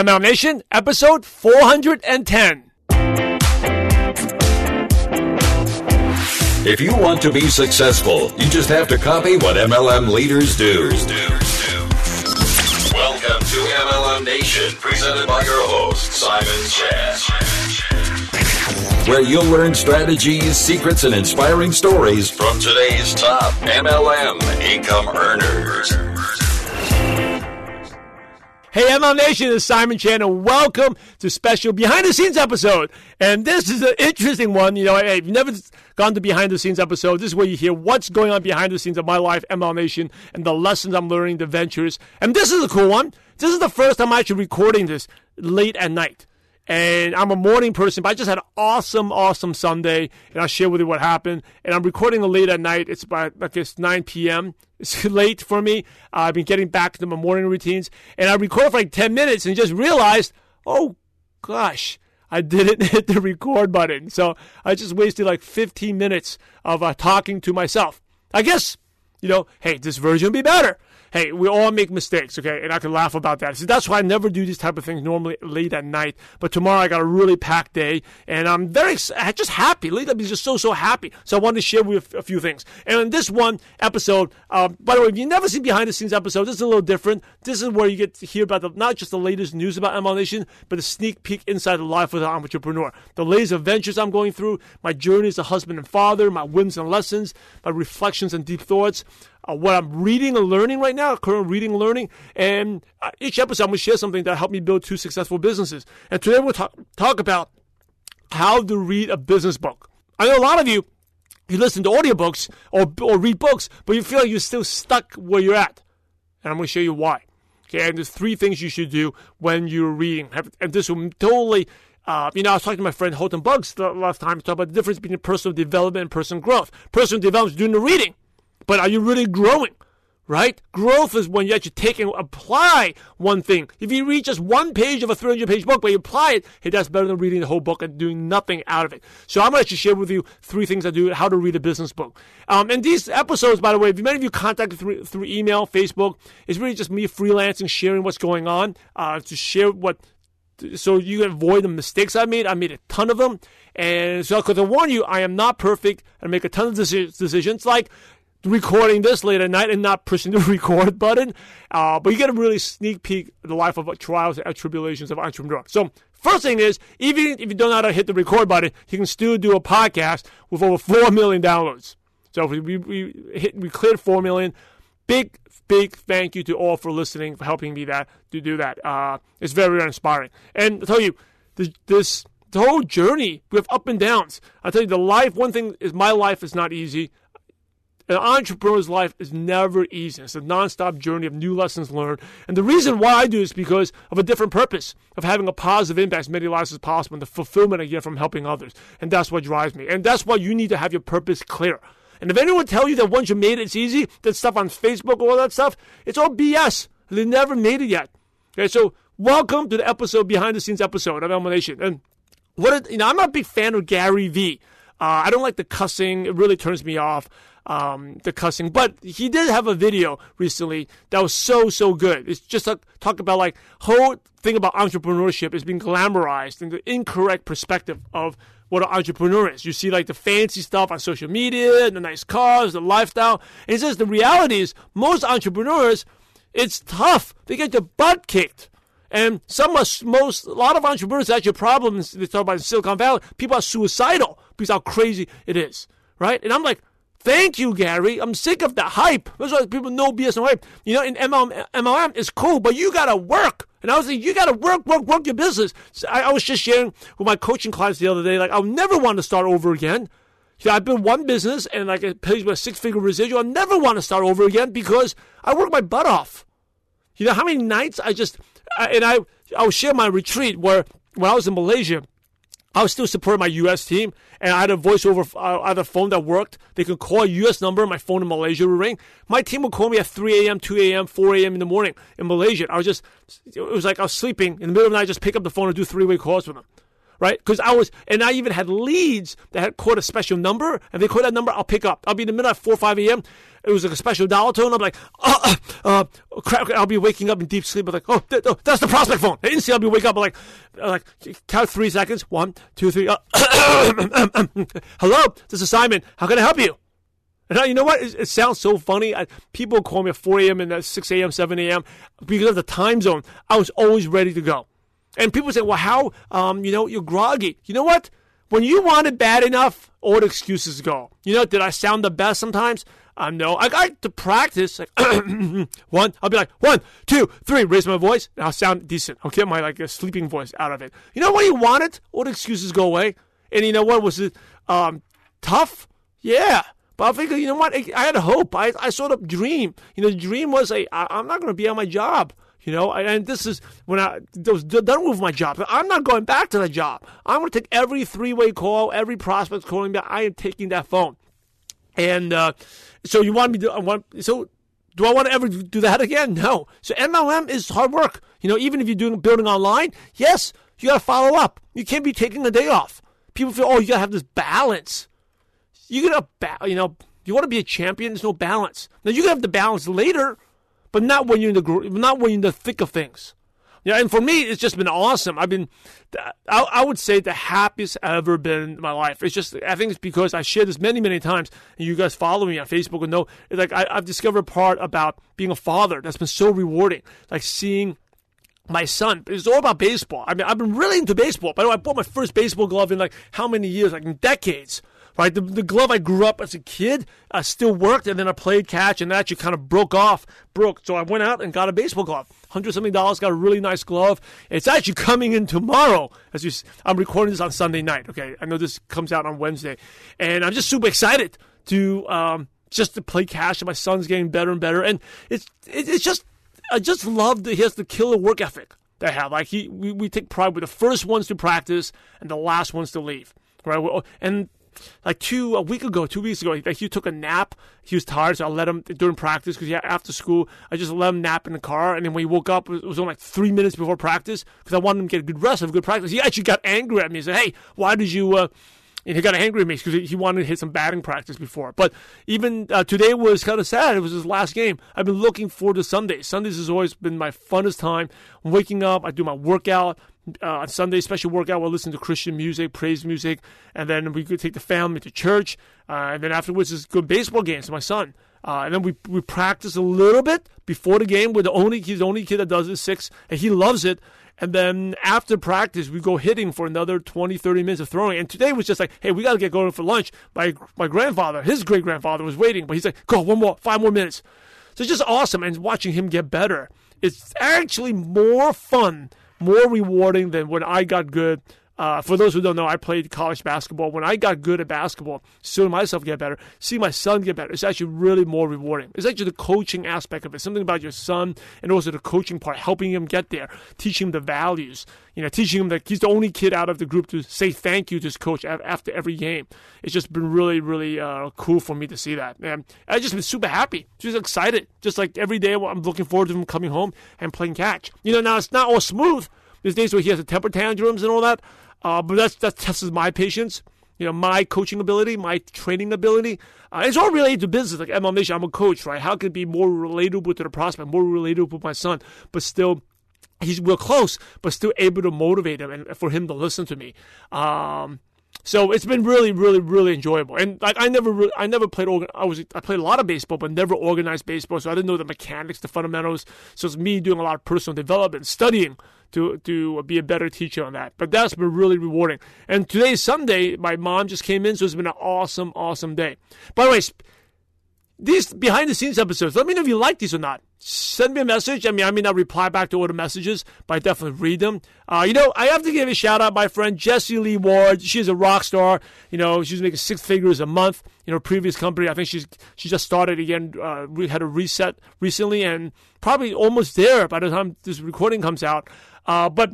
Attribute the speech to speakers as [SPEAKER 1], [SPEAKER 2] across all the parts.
[SPEAKER 1] MLM Nation, episode 410.
[SPEAKER 2] If you want to be successful, you just have to copy what MLM leaders do. Welcome to MLM Nation, presented by your host, Simon Chan. Where you'll learn strategies, secrets, and inspiring stories from today's top MLM income earners.
[SPEAKER 1] Hey, MLM Nation, is Simon Chan, and welcome to special behind the scenes episode. And this is an interesting one. You know, hey, if you've never gone to behind the scenes episode, this is where you hear what's going on behind the scenes of my life, MLM Nation, and the lessons I'm learning, the ventures. And this is a cool one. This is the first time I'm actually recording this late at night. And I'm a morning person, but I just had an awesome, awesome Sunday, and I'll share with you what happened. And I'm recording late at night. It's about, I guess, 9 p.m. It's late for me. Uh, I've been getting back to my morning routines, and I recorded for like 10 minutes and just realized, oh gosh, I didn't hit the record button. So I just wasted like 15 minutes of uh, talking to myself. I guess, you know, hey, this version will be better hey, we all make mistakes, okay? And I can laugh about that. So that's why I never do these type of things normally late at night. But tomorrow I got a really packed day, and I'm very just happy. Lately, I'm just so so happy. So I wanted to share with a few things. And in this one episode, um, by the way, if you never see behind the scenes episode, this is a little different. This is where you get to hear about the, not just the latest news about MLM Nation, but a sneak peek inside the life of the entrepreneur. The latest adventures I'm going through, my journey as a husband and father, my wins and lessons, my reflections and deep thoughts uh, what I'm reading and learning right now, current reading and learning. And uh, each episode, I'm going to share something that helped me build two successful businesses. And today we'll talk, talk about how to read a business book. I know a lot of you, you listen to audiobooks or, or read books, but you feel like you're still stuck where you're at. And I'm going to show you why. Okay, and there's three things you should do when you're reading. And this will totally uh, you know, I was talking to my friend Holton Buggs last time to talk about the difference between personal development and personal growth. Personal development is doing the reading. But are you really growing? Right? Growth is when you actually take and apply one thing. If you read just one page of a 300 page book, but you apply it, hey, that's better than reading the whole book and doing nothing out of it. So I'm going to actually share with you three things I do, how to read a business book. Um, and these episodes, by the way, if many of you contact through, through email, Facebook, it's really just me freelancing, sharing what's going on, uh, to share what so you avoid the mistakes I made. I made a ton of them. And so, because I warn you, I am not perfect. I make a ton of decisions. Like, recording this late at night and not pushing the record button. Uh, but you get a really sneak peek the life of trials and tribulations of entrepreneur. So first thing is, even if you don't know how to hit the record button, you can still do a podcast with over four million downloads. So we, we, we hit we cleared four million. Big big thank you to all for listening for helping me that to do that. Uh, it's very, very inspiring. And I tell you, this, this the whole journey we have up and downs. I tell you, the life. One thing is my life is not easy. An entrepreneur's life is never easy. It's a nonstop journey of new lessons learned. And the reason why I do is because of a different purpose of having a positive impact as many lives as possible and the fulfillment I get from helping others. And that's what drives me. And that's why you need to have your purpose clear. And if anyone tell you that once you made it, it's easy, that stuff on Facebook, all that stuff, it's all BS. They never made it yet. Okay, so welcome to the episode, behind the scenes episode of Nation. And what, you know, I'm not a big fan of Gary Vee. Uh, I don't like the cussing. It really turns me off um, the cussing. But he did have a video recently that was so so good. It's just a, talk about like whole thing about entrepreneurship is being glamorized in the incorrect perspective of what an entrepreneur is. You see like the fancy stuff on social media, the nice cars, the lifestyle. And he says the reality is most entrepreneurs, it's tough. They get their butt kicked. And some are, most, a lot of entrepreneurs actually problems. They talk about Silicon Valley. People are suicidal because how crazy it is, right? And I'm like, Thank you, Gary. I'm sick of the hype. That's why people know BS and hype. You know, in MLM, MLM is cool, but you gotta work. And I was like, you gotta work, work, work your business. So I, I, was just sharing with my coaching clients the other day, like, I'll never want to start over again. You know, I've been one business and like it pays a six figure residual. I never want to start over again because I work my butt off. You know how many nights I just, and I, I will share my retreat where when I was in Malaysia, I was still supporting my U.S. team, and I had a voice over, uh, I had a phone that worked. They could call a U.S. number, my phone in Malaysia would ring. My team would call me at 3 a.m., 2 a.m., 4 a.m. in the morning in Malaysia. I was just, it was like I was sleeping in the middle of the night, I just pick up the phone and do three-way calls with them. Right? Because I was, and I even had leads that had caught a special number, and they call that number, I'll pick up. I'll be in the middle at 4 or 5 a.m. It was like a special dial tone. I'm like, uh, uh, uh, crap, I'll be waking up in deep sleep. I'm like, oh, th- oh that's the prospect phone. Instantly, I'll be wake up. I'm like, uh, like count three seconds. One, two, three. Uh, Hello, this is Simon. How can I help you? And you know what? It, it sounds so funny. I, people call me at 4 a.m. and at 6 a.m., 7 a.m. because of the time zone. I was always ready to go. And people say, well, how, um, you know, you're groggy. You know what? When you want it bad enough, all the excuses go. You know, did I sound the best sometimes? Um, no, I got to practice. Like one, I'll be like one, two, three. Raise my voice. And I'll sound decent. I'll get my like a sleeping voice out of it. You know when you want it, all the excuses go away. And you know what was it? Um, tough. Yeah, but I figured, you know what? I, I had a hope. I, I sort of dream. You know, the dream was, I, I'm not going to be on my job. You know, and this is when I was done with my job. I'm not going back to the job. I'm going to take every three-way call, every prospect calling me. I am taking that phone. And uh, so you want me to? I want so. Do I want to ever do that again? No. So MLM is hard work. You know, even if you're doing building online, yes, you got to follow up. You can't be taking a day off. People feel, oh, you got to have this balance. You gotta, ba- you know, you want to be a champion. There's no balance. Now you can have the balance later, but not when you're in the not when you're in the thick of things. Yeah, and for me, it's just been awesome. I've been, I, I would say, the happiest I've ever been in my life. It's just, I think it's because I shared this many, many times, and you guys follow me on Facebook and know, it's like I, I've discovered a part about being a father that's been so rewarding, like seeing my son. It's all about baseball. I mean, I've been really into baseball. By the way, I bought my first baseball glove in like how many years? Like in decades right? The, the glove I grew up as a kid uh, still worked, and then I played catch, and that actually kind of broke off, broke. So I went out and got a baseball glove, hundred something dollars, got a really nice glove. It's actually coming in tomorrow. As you, I'm recording this on Sunday night. Okay, I know this comes out on Wednesday, and I'm just super excited to um, just to play catch. And my son's getting better and better, and it's it's just I just love that he has the killer work ethic they have. Like he, we, we take pride. with the first ones to practice and the last ones to leave, right? And like two a week ago, two weeks ago, like he took a nap. He was tired, so I let him during practice because after school I just let him nap in the car. And then when he woke up, it was only like three minutes before practice because I wanted him to get a good rest, have a good practice. He actually got angry at me. He said, "Hey, why did you?" Uh, and he got angry at me because he wanted to hit some batting practice before. But even uh, today was kind of sad. It was his last game. I've been looking forward to Sundays. Sundays has always been my funnest time. I'm waking up, I do my workout, uh, on Sunday, special workout, we'll listen to Christian music, praise music, and then we could take the family to church. Uh, and then afterwards is good baseball games with my son. Uh, and then we we practice a little bit before the game. We're the only he's the only kid that does it six, and he loves it. And then after practice, we go hitting for another 20, 30 minutes of throwing. And today was just like, hey, we got to get going for lunch. My my grandfather, his great grandfather, was waiting, but he's like, go one more, five more minutes. So it's just awesome, and watching him get better. It's actually more fun more rewarding than when I got good. Uh, for those who don't know, I played college basketball. When I got good at basketball, seeing myself get better, see my son get better, it's actually really more rewarding. It's actually the coaching aspect of it, something about your son, and also the coaching part, helping him get there, teaching him the values, you know, teaching him that he's the only kid out of the group to say thank you to his coach after every game. It's just been really, really uh, cool for me to see that. And I've just been super happy, just excited. Just like every day, I'm looking forward to him coming home and playing catch. You know, now it's not all smooth. There's days where he has a temper tantrums and all that. Uh, but that's that tests my patience, you know, my coaching ability, my training ability. Uh, it's all related to business. Like Nation, I'm a coach, right? How can it be more relatable to the prospect, more relatable with my son, but still he's real close, but still able to motivate him and for him to listen to me. Um, so it's been really, really, really enjoyable. And like I never, really, I never played. I was, I played a lot of baseball, but never organized baseball. So I didn't know the mechanics, the fundamentals. So it's me doing a lot of personal development, studying to to be a better teacher on that. But that's been really rewarding. And today's Sunday. My mom just came in, so it's been an awesome, awesome day. By the way, these behind the scenes episodes. Let me know if you like these or not. Send me a message. I mean, I may not reply back to all the messages, but I definitely read them. Uh, you know, I have to give a shout out my friend Jessie Lee Ward. She's a rock star. You know, she's making six figures a month. You know, previous company. I think she's she just started again. Uh, had a reset recently, and probably almost there by the time this recording comes out. Uh, but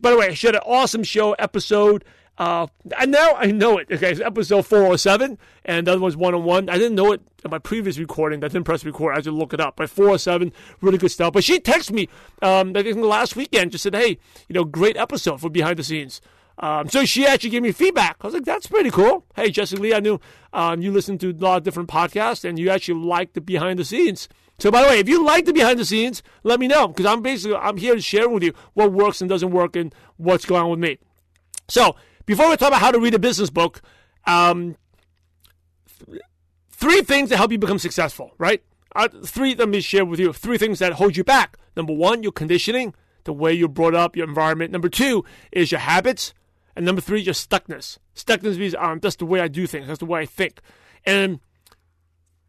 [SPEAKER 1] by the way, she had an awesome show episode uh, and now I know it. Okay, it's episode 407, and the other one's one on one. I didn't know it in my previous recording. I didn't press record. I had to look it up. But 407, really good stuff. But she texted me, um, I think last weekend, just said, hey, you know, great episode for behind the scenes. Um, so she actually gave me feedback. I was like, that's pretty cool. Hey, Jessica Lee, I knew um, you listen to a lot of different podcasts and you actually like the behind the scenes. So by the way, if you like the behind the scenes, let me know because I'm basically I'm here to share with you what works and doesn't work and what's going on with me. So before we talk about how to read a business book, um, th- three things that help you become successful, right? Uh, three, let me share with you three things that hold you back. Number one, your conditioning, the way you're brought up, your environment. Number two is your habits. And number three, your stuckness. Stuckness means um, that's the way I do things, that's the way I think. And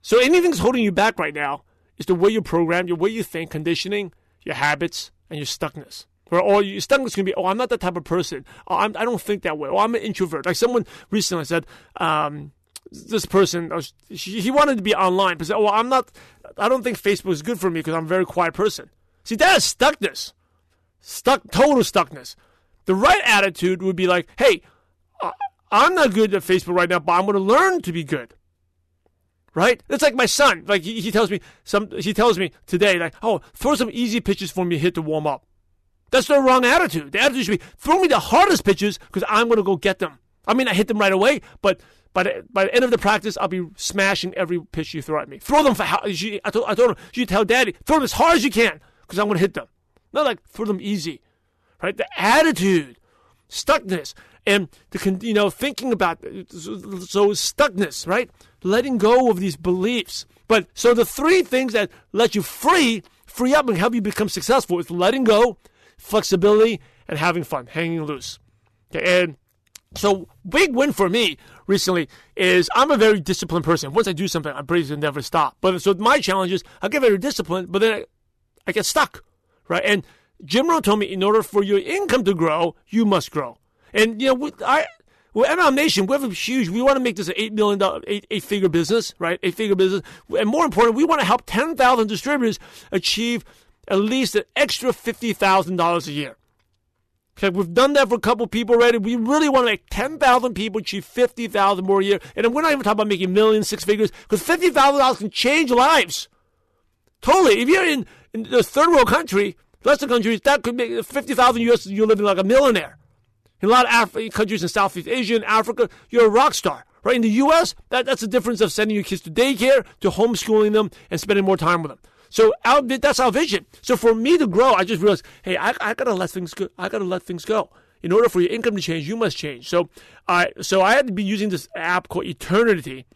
[SPEAKER 1] so anything that's holding you back right now is the way you program, your way you think, conditioning, your habits, and your stuckness. Or, or your stuckness can be, oh, I'm not that type of person. Oh, I'm, I do not think that way. Oh, I'm an introvert. Like someone recently said, um, this person, he wanted to be online, but said, oh, I'm not, I don't think Facebook is good for me because I'm a very quiet person. See, that is stuckness. Stuck, total stuckness. The right attitude would be like, hey, I'm not good at Facebook right now, but I'm going to learn to be good. Right? It's like my son. Like he, he tells me some. He tells me today, like, oh, throw some easy pitches for me hit to warm up. That's the wrong attitude. The attitude should be throw me the hardest pitches because I'm going to go get them. I mean, I hit them right away, but by the, by the end of the practice, I'll be smashing every pitch you throw at me. Throw them for how? She, I told, I told him, you tell daddy, throw them as hard as you can because I'm going to hit them. Not like throw them easy, right? The attitude, stuckness, and the you know thinking about so stuckness, right? Letting go of these beliefs. But so the three things that let you free, free up, and help you become successful is letting go, flexibility, and having fun, hanging loose. Okay, and so big win for me recently is I'm a very disciplined person. Once I do something, I pretty basically never stop. But so my challenge is I get very disciplined, but then I, I get stuck, right? And Jim Rohn told me in order for your income to grow, you must grow. And you know, we, Well, MLM Nation, we're huge. We want to make this an eight million dollar, eight eight figure business, right? Eight figure business, and more important, we want to help ten thousand distributors achieve at least an extra fifty thousand dollars a year. Okay, we've done that for a couple people already. We really want to make 10,000 people achieve 50,000 more a year. And we're not even talking about making millions, six figures, because $50,000 can change lives. Totally. If you're in, in the third world country, Western countries, that could make 50,000 US, you're living like a millionaire. In a lot of Af- countries in Southeast Asia and Africa, you're a rock star. Right? In the US, that, that's the difference of sending your kids to daycare to homeschooling them and spending more time with them. So our, that's our vision. So for me to grow, I just realized, hey, I, I gotta let things go. I gotta let things go. In order for your income to change, you must change. So I so I had to be using this app called Eternity.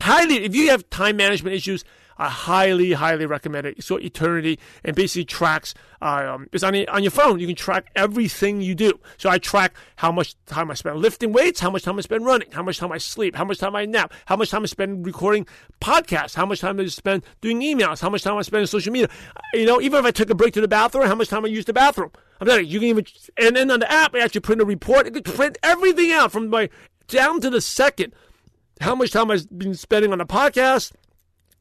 [SPEAKER 1] Highly, if you have time management issues, I highly, highly recommend it. So Eternity and basically tracks. Um, it's on on your phone. You can track everything you do. So I track how much time I spend lifting weights, how much time I spend running, how much time I sleep, how much time I nap, how much time I spend recording podcasts, how much time I spend doing emails, how much time I spend on social media. You know, even if I took a break to the bathroom, how much time I use the bathroom. I'm telling you, you can even and then on the app I actually print a report. It could print everything out from my down to the second. How much time I've been spending on the podcast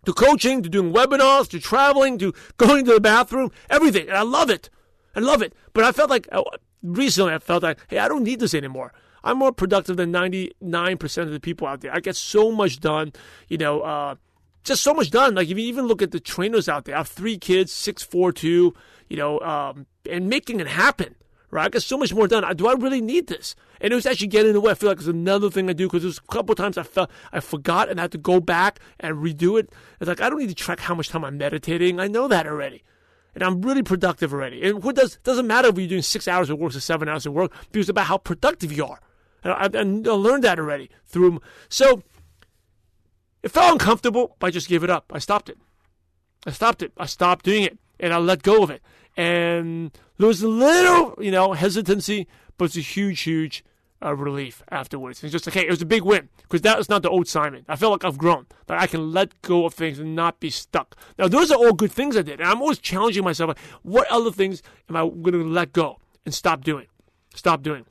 [SPEAKER 1] to coaching, to doing webinars, to traveling, to going to the bathroom, everything. And I love it. I love it. But I felt like uh, recently I felt like, hey, I don't need this anymore. I'm more productive than 99% of the people out there. I get so much done, you know, uh, just so much done. Like if you even look at the trainers out there, I have three kids, six, four, two, you know, um, and making it happen right? I got so much more done. Do I really need this? And it was actually getting in the way. I feel like it's another thing I do because there's a couple times I felt I forgot and I had to go back and redo it. It's like I don't need to track how much time I'm meditating. I know that already. And I'm really productive already. And what does doesn't matter if you're doing six hours of work or seven hours of work, because it's about how productive you are. And I, and I learned that already through. So it felt uncomfortable, but I just gave it up. I stopped it. I stopped it. I stopped doing it, and I let go of it. And there was a little, you know, hesitancy, but it's a huge, huge uh, relief afterwards. It's just like, hey, it was a big win because that was not the old Simon. I feel like I've grown, that I can let go of things and not be stuck. Now, those are all good things I did, and I'm always challenging myself. Like, what other things am I going to let go and stop doing? Stop doing.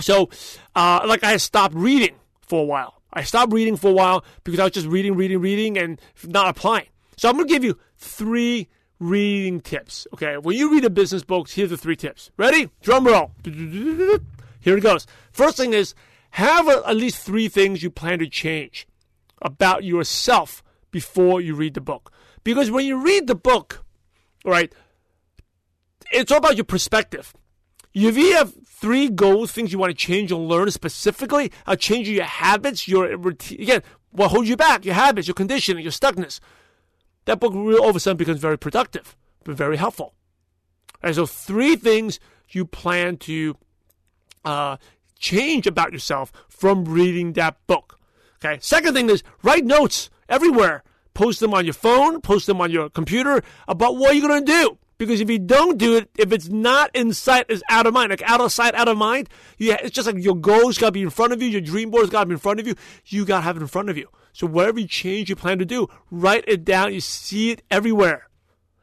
[SPEAKER 1] So, uh, like I stopped reading for a while. I stopped reading for a while because I was just reading, reading, reading, and not applying. So I'm going to give you three reading tips. Okay, when you read a business book, here's the three tips. Ready? Drum roll. Here it goes. First thing is have a, at least three things you plan to change about yourself before you read the book. Because when you read the book, right, it's all about your perspective. if you have three goals, things you want to change and learn specifically, how changing your habits, your routine, again, what holds you back, your habits, your conditioning, your stuckness, that book all of a sudden becomes very productive, but very helpful. And so, three things you plan to uh, change about yourself from reading that book. Okay. Second thing is write notes everywhere. Post them on your phone, post them on your computer about what you're going to do. Because if you don't do it, if it's not in sight, it's out of mind. Like out of sight, out of mind. Yeah, it's just like your goals got to be in front of you. Your dream board's got to be in front of you. You got to have it in front of you. So whatever you change you plan to do, write it down. You see it everywhere.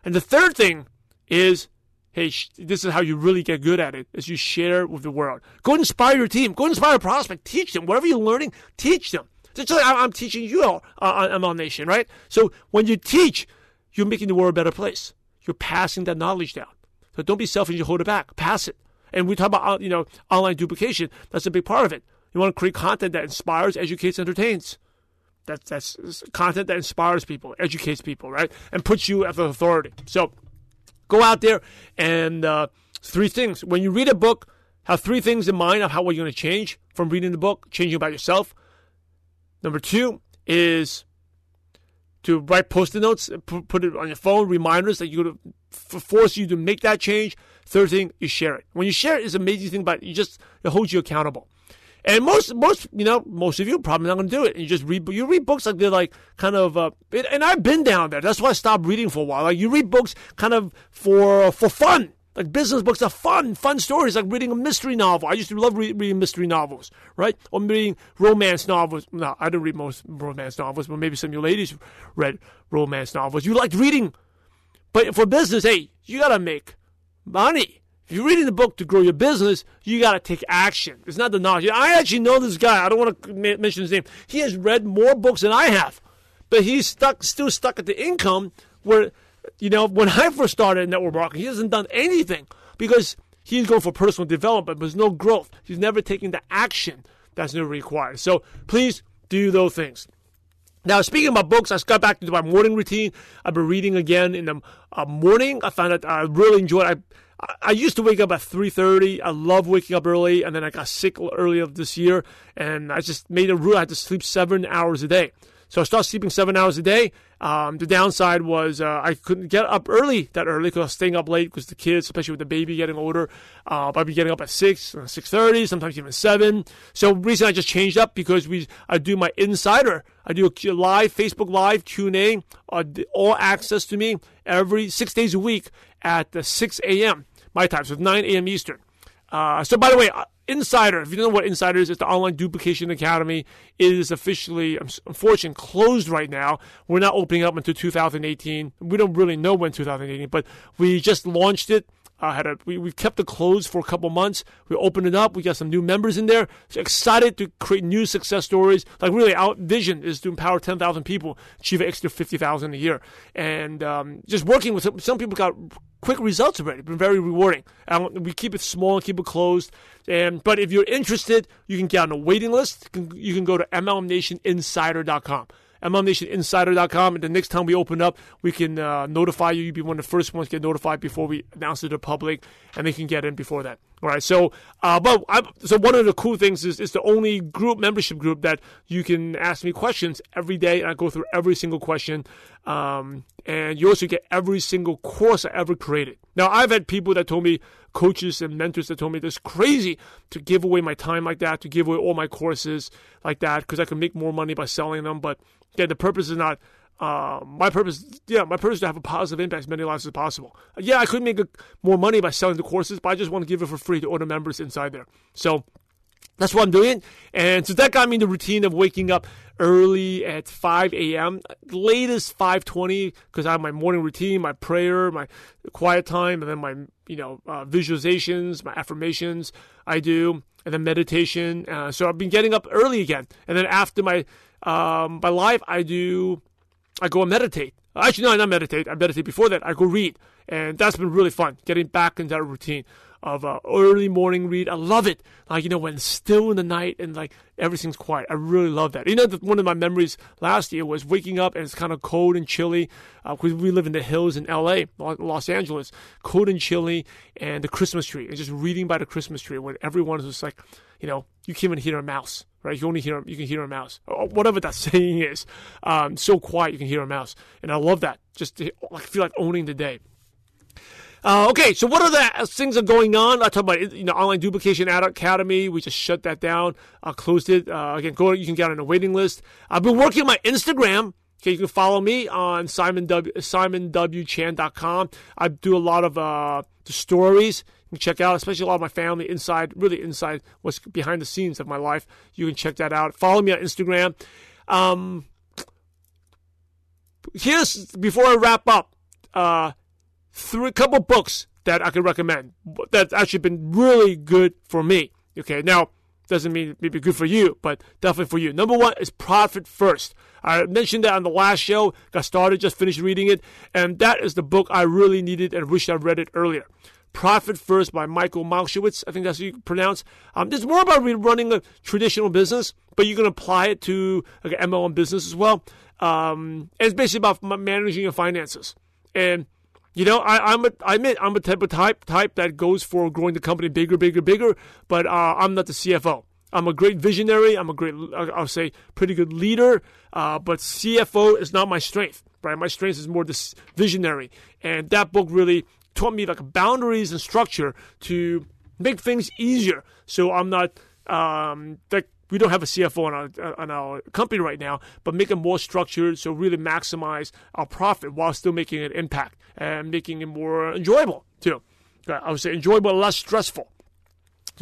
[SPEAKER 1] And the third thing is, hey, sh- this is how you really get good at it, is you share with the world. Go inspire your team. Go inspire a prospect. Teach them. Whatever you're learning, teach them. Just like I'm teaching you all uh, on MLM Nation, right? So when you teach, you're making the world a better place. You're passing that knowledge down. So don't be selfish and hold it back. Pass it. And we talk about uh, you know online duplication. That's a big part of it. You want to create content that inspires, educates, entertains. That's that's content that inspires people, educates people, right, and puts you at the authority. So go out there and uh, three things. When you read a book, have three things in mind of how what you're going to change from reading the book, changing about yourself. Number two is to write post-it notes, put it on your phone, reminders that you're going to force you to make that change. Third thing, you share it. When you share it, it's an amazing thing, but it just it holds you accountable. And most, most, you know, most of you probably not going to do it. And You just read, you read books like they're like kind of, uh, and I've been down there. That's why I stopped reading for a while. Like you read books kind of for for fun. Like business books are fun, fun stories, like reading a mystery novel. I used to love re- reading mystery novels, right? Or reading romance novels. No, I don't read most romance novels, but maybe some of you ladies read romance novels. You liked reading, but for business, hey, you gotta make money. If you're reading the book to grow your business, you got to take action. It's not the knowledge. I actually know this guy. I don't want to mention his name. He has read more books than I have, but he's stuck, still stuck at the income where you know, when I first started network marketing, he hasn't done anything because he's going for personal development, but there's no growth. He's never taking the action that's never required. So please do those things. Now, speaking about books, I got back to my morning routine. I've been reading again in the uh, morning. I found that I really enjoy it. I, I used to wake up at 3.30. I love waking up early, and then I got sick earlier this year, and I just made a rule I had to sleep seven hours a day. So I started sleeping seven hours a day. Um, the downside was uh, I couldn't get up early that early because I was staying up late because the kids, especially with the baby getting older, uh, I'd be getting up at six, uh, six thirty, sometimes even seven. So recently I just changed up because we I do my insider. I do a live Facebook Live Q and A, uh, all access to me every six days a week at uh, six a.m. my time, so 9 a.m. Eastern. Uh, so by the way, Insider, if you don't know what Insider is, it's the Online Duplication Academy. It is officially, unfortunately, closed right now. We're not opening up until 2018. We don't really know when 2018, but we just launched it. Uh, had a, we, we kept it closed for a couple months. We opened it up. We got some new members in there. So excited to create new success stories. Like really, our vision is to empower 10,000 people, achieve an extra 50,000 a year. And um, just working with some, some people got quick results already. Been very rewarding. Um, we keep it small and keep it closed. And but if you're interested, you can get on a waiting list. You can, you can go to MLMNationInsider.com. MLMNationInsider.com. And the next time we open up, we can uh, notify you. You'll be one of the first ones to get notified before we announce it to the public, and they can get in before that. All right. So, uh, but I, so one of the cool things is it's the only group membership group that you can ask me questions every day, and I go through every single question. Um, and you also get every single course I ever created. Now, I've had people that told me, coaches and mentors that told me it's crazy to give away my time like that, to give away all my courses like that, because I can make more money by selling them. But again, the purpose is not. Uh, my purpose, yeah, my purpose is to have a positive impact as many lives as possible. Yeah, I could make a, more money by selling the courses, but I just want to give it for free to the members inside there. So that's what I'm doing. And so that got me in the routine of waking up early at 5 a.m. Latest 5:20 because I have my morning routine, my prayer, my quiet time, and then my you know uh, visualizations, my affirmations I do, and then meditation. Uh, so I've been getting up early again, and then after my um, my life, I do I go and meditate. Actually, no, I not meditate. I meditate before that. I go read, and that's been really fun. Getting back into that routine of a early morning read. I love it. Like you know when still in the night and like everything's quiet. I really love that. You know, the, one of my memories last year was waking up and it's kind of cold and chilly because uh, we live in the hills in L.A., Los Angeles, cold and chilly, and the Christmas tree, and just reading by the Christmas tree when everyone just like, you know, you can't even hear a mouse right? You only hear you can hear a mouse, or whatever that saying is. Um, so quiet you can hear a mouse, and I love that. Just to, I feel like owning the day. Uh, okay, so what are the things that are going on? I talk about you know online duplication ad academy. We just shut that down. I closed it. Uh, again, go you can get on a waiting list. I've been working on my Instagram. Okay, you can follow me on Simon W SimonWChan.com. I do a lot of uh, the stories can check out, especially a lot of my family inside, really inside what's behind the scenes of my life. You can check that out. Follow me on Instagram. Um, here's before I wrap up, uh, three couple books that I can recommend that's actually been really good for me. Okay, now doesn't mean maybe good for you, but definitely for you. Number one is Profit First. I mentioned that on the last show. Got started, just finished reading it, and that is the book I really needed and wish I read it earlier. Profit First by Michael Michalowicz. I think that's how you pronounce. Um, it's more about running a traditional business, but you can apply it to like MLM business as well. Um, it's basically about managing your finances. And you know, I, am a, I admit I'm a type of type type that goes for growing the company bigger, bigger, bigger. But uh, I'm not the CFO. I'm a great visionary. I'm a great, I'll say, pretty good leader. Uh, but CFO is not my strength, right? My strength is more this visionary. And that book really taught me like boundaries and structure to make things easier. So I'm not um, like we don't have a CFO on our on our company right now, but make it more structured so really maximize our profit while still making an impact and making it more enjoyable too. I would say enjoyable, less stressful.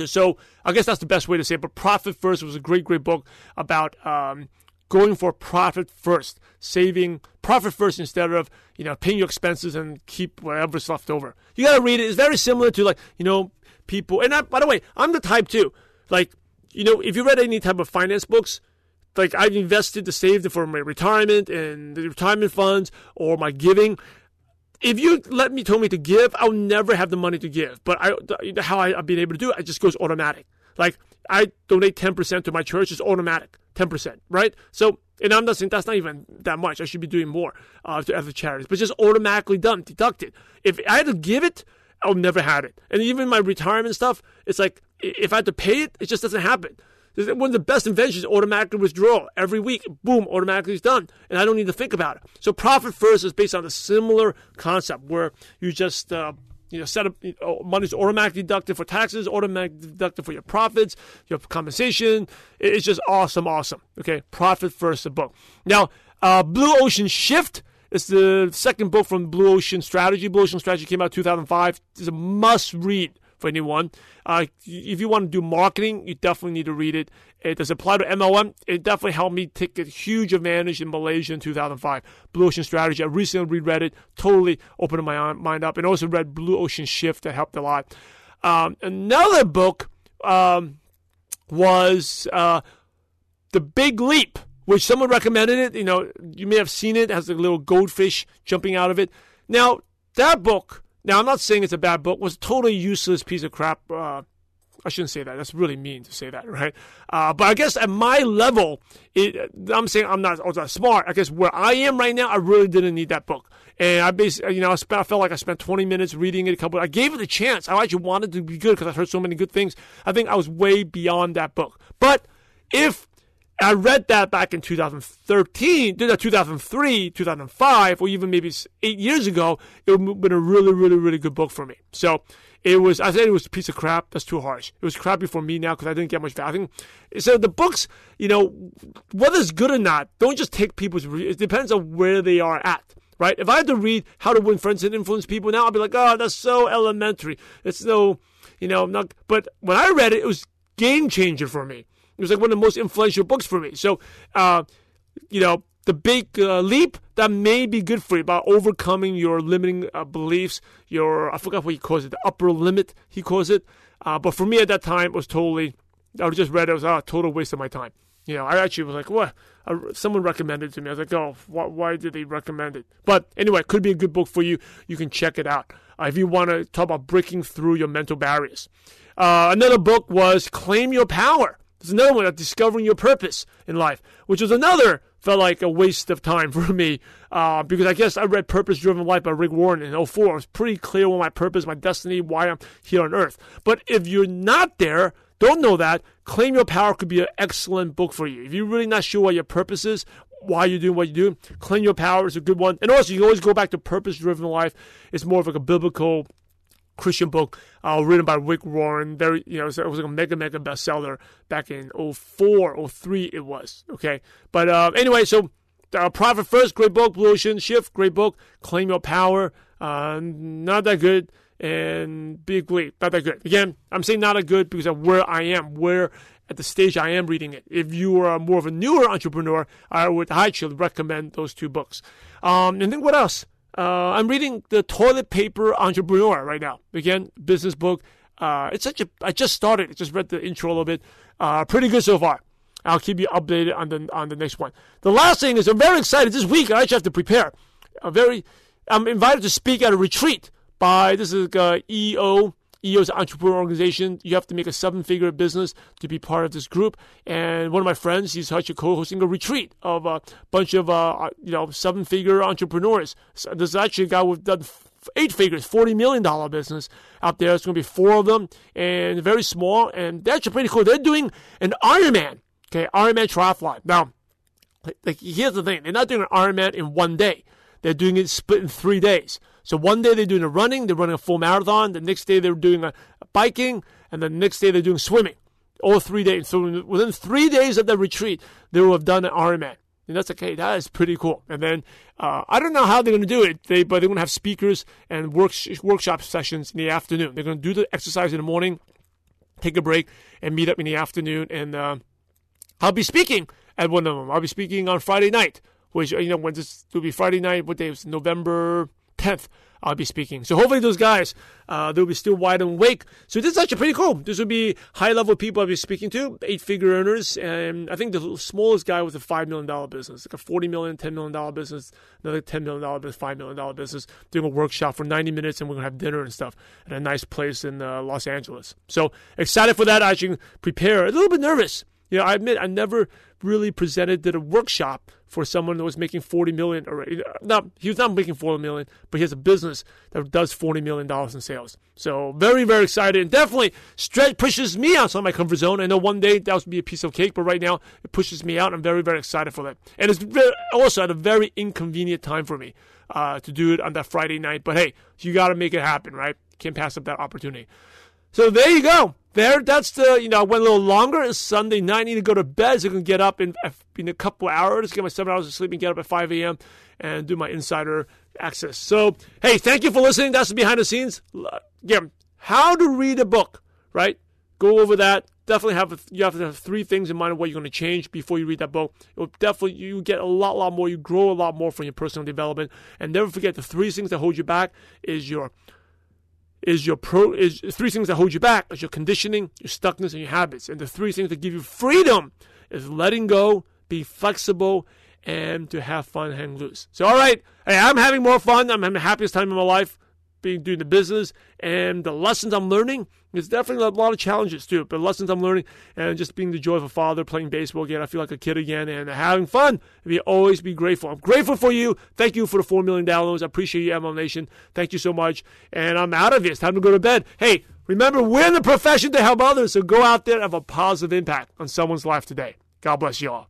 [SPEAKER 1] So I guess that's the best way to say it. But Profit First was a great, great book about um, going for profit first, saving profit first instead of you know paying your expenses and keep whatever's left over. You gotta read it. It's very similar to like you know people. And I, by the way, I'm the type too. Like you know, if you read any type of finance books, like I've invested to save for my retirement and the retirement funds or my giving. If you let me tell me to give, I'll never have the money to give. But I, how I, I've been able to do it, it just goes automatic. Like I donate 10% to my church, it's automatic. 10%, right? So, and I'm not saying that's not even that much. I should be doing more uh, to other charities, but just automatically done, deducted. If I had to give it, I'll never have it. And even my retirement stuff, it's like if I had to pay it, it just doesn't happen. One of the best inventions, automatically withdrawal. Every week, boom, automatically is done. And I don't need to think about it. So profit first is based on a similar concept where you just uh, you know, set up you know, money's automatically deducted for taxes, automatically deducted for your profits, your compensation. It's just awesome, awesome. Okay, profit first, the book. Now, uh, Blue Ocean Shift is the second book from Blue Ocean Strategy. Blue Ocean Strategy came out 2005. It's a must read for anyone. Uh, if you want to do marketing, you definitely need to read it. It does apply to MLM. It definitely helped me take a huge advantage in Malaysia in 2005. Blue Ocean Strategy. I recently reread it, totally opened my mind up, and also read Blue Ocean Shift that helped a lot. Um, another book um, was uh, The Big Leap, which someone recommended it. You know, you may have seen it. it has a little goldfish jumping out of it. Now, that book now, I'm not saying it's a bad book. It was a totally useless piece of crap. Uh, I shouldn't say that. That's really mean to say that, right? Uh, but I guess at my level, it, I'm saying I'm not, I'm smart. I guess where I am right now, I really didn't need that book. And I basically, you know, I, spent, I felt like I spent 20 minutes reading it. A couple. I gave it a chance. I actually wanted to be good because I heard so many good things. I think I was way beyond that book. But if I read that back in 2013, 2003, 2005, or even maybe eight years ago. It would have been a really, really, really good book for me. So it was, I said it was a piece of crap. That's too harsh. It was crappy for me now because I didn't get much value. So the books, you know, whether it's good or not, don't just take people's, it depends on where they are at. Right? If I had to read How to Win Friends and Influence People now, I'd be like, oh, that's so elementary. It's no, you know, not, but when I read it, it was game changer for me. It was like one of the most influential books for me. So, uh, you know, the big uh, leap that may be good for you about overcoming your limiting uh, beliefs. Your I forgot what he calls it, the upper limit he calls it. Uh, but for me at that time, it was totally. I just read it. It was a total waste of my time. You know, I actually was like, what? Someone recommended it to me. I was like, oh, why, why did they recommend it? But anyway, it could be a good book for you. You can check it out uh, if you want to talk about breaking through your mental barriers. Uh, another book was Claim Your Power. There's another one, of Discovering Your Purpose in Life, which was another felt like a waste of time for me uh, because I guess I read Purpose Driven Life by Rick Warren in 04. It was pretty clear what my purpose, my destiny, why I'm here on earth. But if you're not there, don't know that, Claim Your Power could be an excellent book for you. If you're really not sure what your purpose is, why you're doing what you do, Claim Your Power is a good one. And also, you can always go back to Purpose Driven Life. It's more of like a biblical Christian book uh, written by Rick Warren. Very, you know, it was like a mega, mega bestseller back in 04, 03 it was. Okay. But uh, anyway, so uh, Profit First, great book. Blue Ocean Shift, great book. Claim Your Power, uh, not that good and Big Leap. Not that good. Again, I'm saying not that good because of where I am, where at the stage I am reading it. If you are more of a newer entrepreneur, I would highly recommend those two books. Um, and then what else? Uh, I'm reading the Toilet Paper Entrepreneur right now. Again, business book. Uh, it's such a. I just started. I just read the intro a little bit. Uh, pretty good so far. I'll keep you updated on the on the next one. The last thing is I'm very excited. This week I actually have to prepare. A very. I'm invited to speak at a retreat by this is uh, EO. EO is an entrepreneur organization. You have to make a seven-figure business to be part of this group. And one of my friends, he's actually co-hosting a retreat of a bunch of uh, uh you know seven-figure entrepreneurs. So there's actually a guy with done eight figures, forty million dollar business out there. It's going to be four of them, and very small, and actually pretty cool. They're doing an Ironman, okay, Ironman triathlon. Now, like here's the thing: they're not doing an Ironman in one day. They're doing it split in three days. So one day they're doing a running, they're running a full marathon. The next day they're doing a, a biking, and the next day they're doing swimming. All three days. So within three days of the retreat, they will have done an Ironman. And that's okay. That is pretty cool. And then uh, I don't know how they're going to do it, they, but they're going to have speakers and work, workshop sessions in the afternoon. They're going to do the exercise in the morning, take a break, and meet up in the afternoon. And uh, I'll be speaking at one of them. I'll be speaking on Friday night, which you know when this will be Friday night. What day is November 10th, I'll be speaking. So hopefully those guys, uh, they'll be still wide awake. So this is actually pretty cool. This will be high level people I'll be speaking to, eight figure earners. And I think the smallest guy was a $5 million business, like a $40 million, $10 million business, another $10 million business, $5 million business, doing a workshop for 90 minutes and we're going to have dinner and stuff at a nice place in uh, Los Angeles. So excited for that. I should prepare. A little bit nervous. You know, I admit I never really presented did a workshop for someone that was making 40 million already. No, he was not making 40 million, but he has a business that does 40 million dollars in sales. So very, very excited and definitely stretch pushes me outside my comfort zone. I know one day that would be a piece of cake, but right now it pushes me out. I'm very, very excited for that. And it's also at a very inconvenient time for me uh, to do it on that Friday night. But hey, you got to make it happen, right? Can't pass up that opportunity. So there you go. There, that's the you know. I went a little longer. It's Sunday night. I need to go to bed. So I can get up in uh, in a couple hours, get my seven hours of sleep, and get up at five a.m. and do my insider access. So hey, thank you for listening. That's the behind the scenes. Yeah, how to read a book, right? Go over that. Definitely have you have to have three things in mind of what you're going to change before you read that book. It will definitely you get a lot, lot more. You grow a lot more from your personal development. And never forget the three things that hold you back is your is your pro is three things that hold you back is your conditioning, your stuckness, and your habits. And the three things that give you freedom is letting go, be flexible, and to have fun, hang loose. So all right, hey, I'm having more fun. I'm having the happiest time in my life being doing the business and the lessons I'm learning. There's definitely a lot of challenges too, but lessons I'm learning and just being the joy of a father, playing baseball again. I feel like a kid again and having fun. We always be grateful. I'm grateful for you. Thank you for the four million downloads. I appreciate you, MLM Nation. Thank you so much. And I'm out of here. It's time to go to bed. Hey, remember we're in the profession to help others, so go out there and have a positive impact on someone's life today. God bless you all.